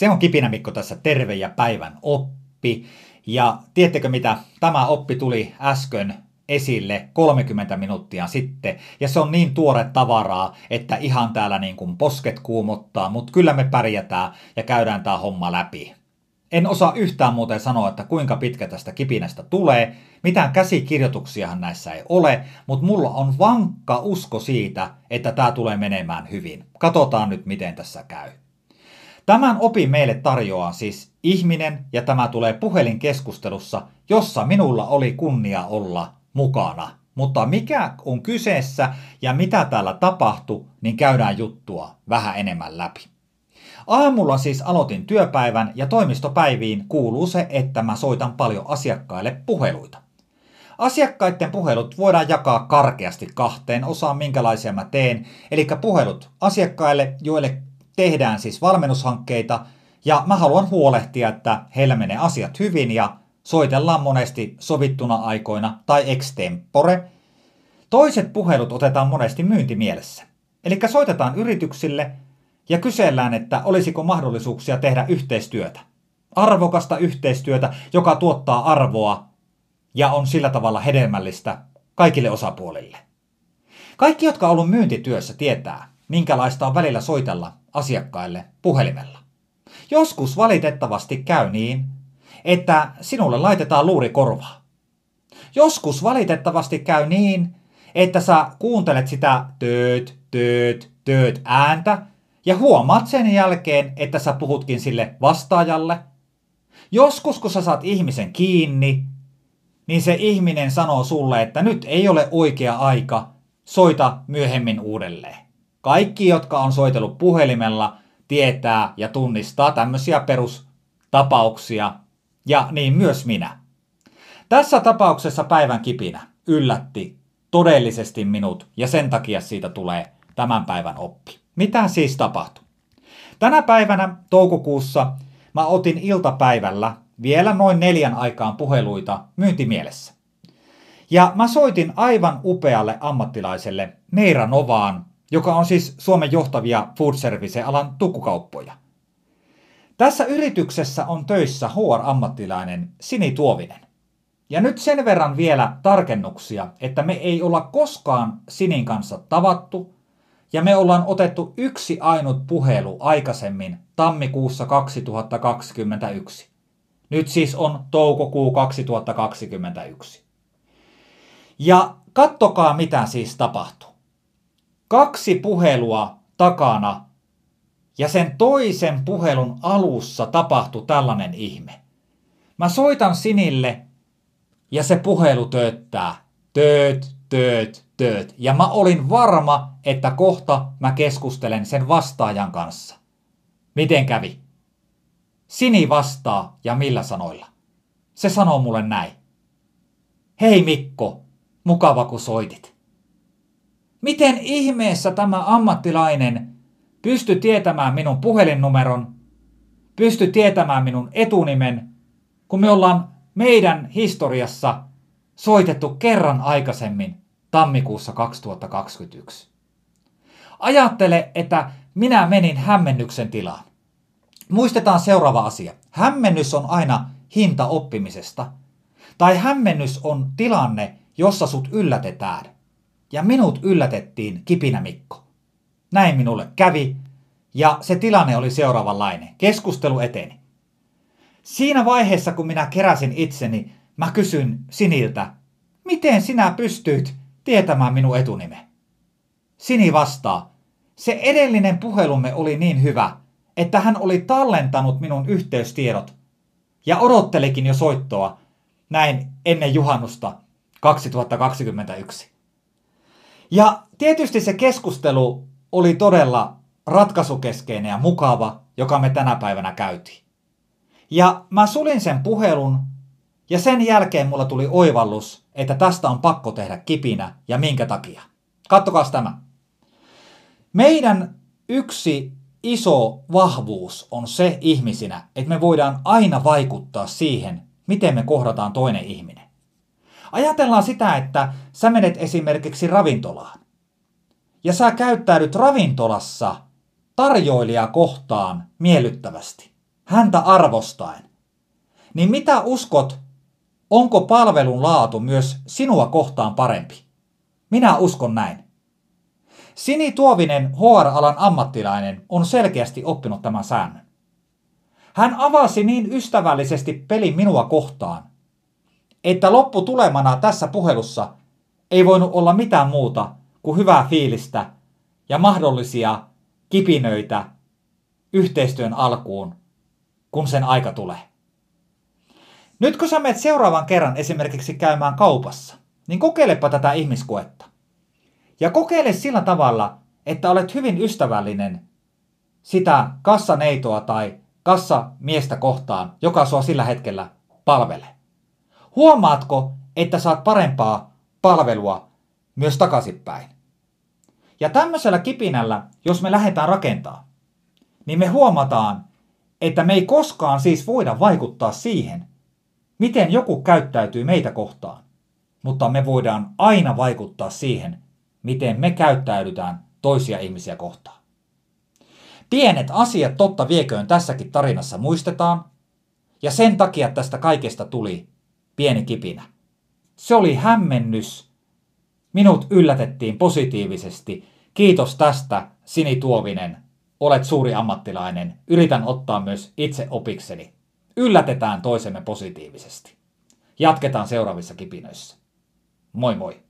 Se on Kipinä Mikko tässä terve ja päivän oppi. Ja tiedättekö mitä? Tämä oppi tuli äsken esille 30 minuuttia sitten. Ja se on niin tuore tavaraa, että ihan täällä niin kuin posket kuumottaa, mutta kyllä me pärjätään ja käydään tämä homma läpi. En osaa yhtään muuten sanoa, että kuinka pitkä tästä kipinästä tulee. Mitään käsikirjoituksiahan näissä ei ole, mutta mulla on vankka usko siitä, että tämä tulee menemään hyvin. Katsotaan nyt, miten tässä käy. Tämän opin meille tarjoaa siis ihminen ja tämä tulee puhelinkeskustelussa, jossa minulla oli kunnia olla mukana. Mutta mikä on kyseessä ja mitä täällä tapahtui, niin käydään juttua vähän enemmän läpi. Aamulla siis aloitin työpäivän ja toimistopäiviin kuuluu se, että mä soitan paljon asiakkaille puheluita. Asiakkaiden puhelut voidaan jakaa karkeasti kahteen osaan, minkälaisia mä teen. Eli puhelut asiakkaille, joille tehdään siis valmennushankkeita, ja mä haluan huolehtia, että heillä menee asiat hyvin ja soitellaan monesti sovittuna aikoina tai extempore. Toiset puhelut otetaan monesti myyntimielessä. Eli soitetaan yrityksille ja kysellään, että olisiko mahdollisuuksia tehdä yhteistyötä. Arvokasta yhteistyötä, joka tuottaa arvoa ja on sillä tavalla hedelmällistä kaikille osapuolille. Kaikki, jotka on ollut myyntityössä, tietää, minkälaista on välillä soitella asiakkaille puhelimella. Joskus valitettavasti käy niin, että sinulle laitetaan luuri korvaa. Joskus valitettavasti käy niin, että sä kuuntelet sitä tööt, tööt, tööt ääntä ja huomaat sen jälkeen, että sä puhutkin sille vastaajalle. Joskus kun sä saat ihmisen kiinni, niin se ihminen sanoo sulle, että nyt ei ole oikea aika, soita myöhemmin uudelleen. Kaikki, jotka on soitellut puhelimella, tietää ja tunnistaa tämmöisiä perustapauksia, ja niin myös minä. Tässä tapauksessa päivän kipinä yllätti todellisesti minut, ja sen takia siitä tulee tämän päivän oppi. Mitä siis tapahtui? Tänä päivänä toukokuussa mä otin iltapäivällä vielä noin neljän aikaan puheluita myyntimielessä. Ja mä soitin aivan upealle ammattilaiselle Neira Novaan, joka on siis Suomen johtavia food service-alan tukkukauppoja. Tässä yrityksessä on töissä HR-ammattilainen Sini Tuovinen. Ja nyt sen verran vielä tarkennuksia, että me ei olla koskaan Sinin kanssa tavattu, ja me ollaan otettu yksi ainut puhelu aikaisemmin tammikuussa 2021. Nyt siis on toukokuu 2021. Ja kattokaa mitä siis tapahtuu. Kaksi puhelua takana ja sen toisen puhelun alussa tapahtui tällainen ihme. Mä soitan Sinille ja se puhelu tööttää. Tööt, tööt, tööt. Ja mä olin varma, että kohta mä keskustelen sen vastaajan kanssa. Miten kävi? Sini vastaa ja millä sanoilla? Se sanoo mulle näin. Hei Mikko, mukava kun soitit. Miten ihmeessä tämä ammattilainen pysty tietämään minun puhelinnumeron, pysty tietämään minun etunimen, kun me ollaan meidän historiassa soitettu kerran aikaisemmin tammikuussa 2021. Ajattele, että minä menin hämmennyksen tilaan. Muistetaan seuraava asia. Hämmennys on aina hinta oppimisesta. Tai hämmennys on tilanne, jossa sut yllätetään. Ja minut yllätettiin kipinä Mikko. Näin minulle kävi, ja se tilanne oli seuraavanlainen. Keskustelu eteni. Siinä vaiheessa, kun minä keräsin itseni, mä kysyn Siniltä, miten sinä pystyit tietämään minun etunime? Sini vastaa, se edellinen puhelumme oli niin hyvä, että hän oli tallentanut minun yhteystiedot ja odottelikin jo soittoa näin ennen juhannusta 2021. Ja tietysti se keskustelu oli todella ratkaisukeskeinen ja mukava, joka me tänä päivänä käytiin. Ja mä sulin sen puhelun ja sen jälkeen mulla tuli oivallus, että tästä on pakko tehdä kipinä ja minkä takia. Kattokaa tämä. Meidän yksi iso vahvuus on se ihmisinä, että me voidaan aina vaikuttaa siihen, miten me kohdataan toinen ihminen. Ajatellaan sitä, että sä menet esimerkiksi ravintolaan ja sä käyttäydyt ravintolassa tarjoilijaa kohtaan miellyttävästi. häntä arvostaen, niin mitä uskot, onko palvelun laatu myös sinua kohtaan parempi? Minä uskon näin. Sini Tuovinen, HR-alan ammattilainen, on selkeästi oppinut tämän säännön. Hän avasi niin ystävällisesti pelin minua kohtaan, että lopputulemana tässä puhelussa ei voinut olla mitään muuta kuin hyvää fiilistä ja mahdollisia kipinöitä yhteistyön alkuun, kun sen aika tulee. Nyt kun sä menet seuraavan kerran esimerkiksi käymään kaupassa, niin kokeilepa tätä ihmiskoetta. Ja kokeile sillä tavalla, että olet hyvin ystävällinen sitä kassaneitoa tai kassamiestä kohtaan, joka sua sillä hetkellä palvelee. Huomaatko, että saat parempaa palvelua myös takaisinpäin? Ja tämmöisellä kipinällä, jos me lähdetään rakentaa, niin me huomataan, että me ei koskaan siis voida vaikuttaa siihen, miten joku käyttäytyy meitä kohtaan. Mutta me voidaan aina vaikuttaa siihen, miten me käyttäydytään toisia ihmisiä kohtaan. Pienet asiat totta vieköön tässäkin tarinassa muistetaan, ja sen takia tästä kaikesta tuli pieni kipinä. Se oli hämmennys. Minut yllätettiin positiivisesti. Kiitos tästä, Sini Tuovinen. Olet suuri ammattilainen. Yritän ottaa myös itse opikseni. Yllätetään toisemme positiivisesti. Jatketaan seuraavissa kipinöissä. Moi moi!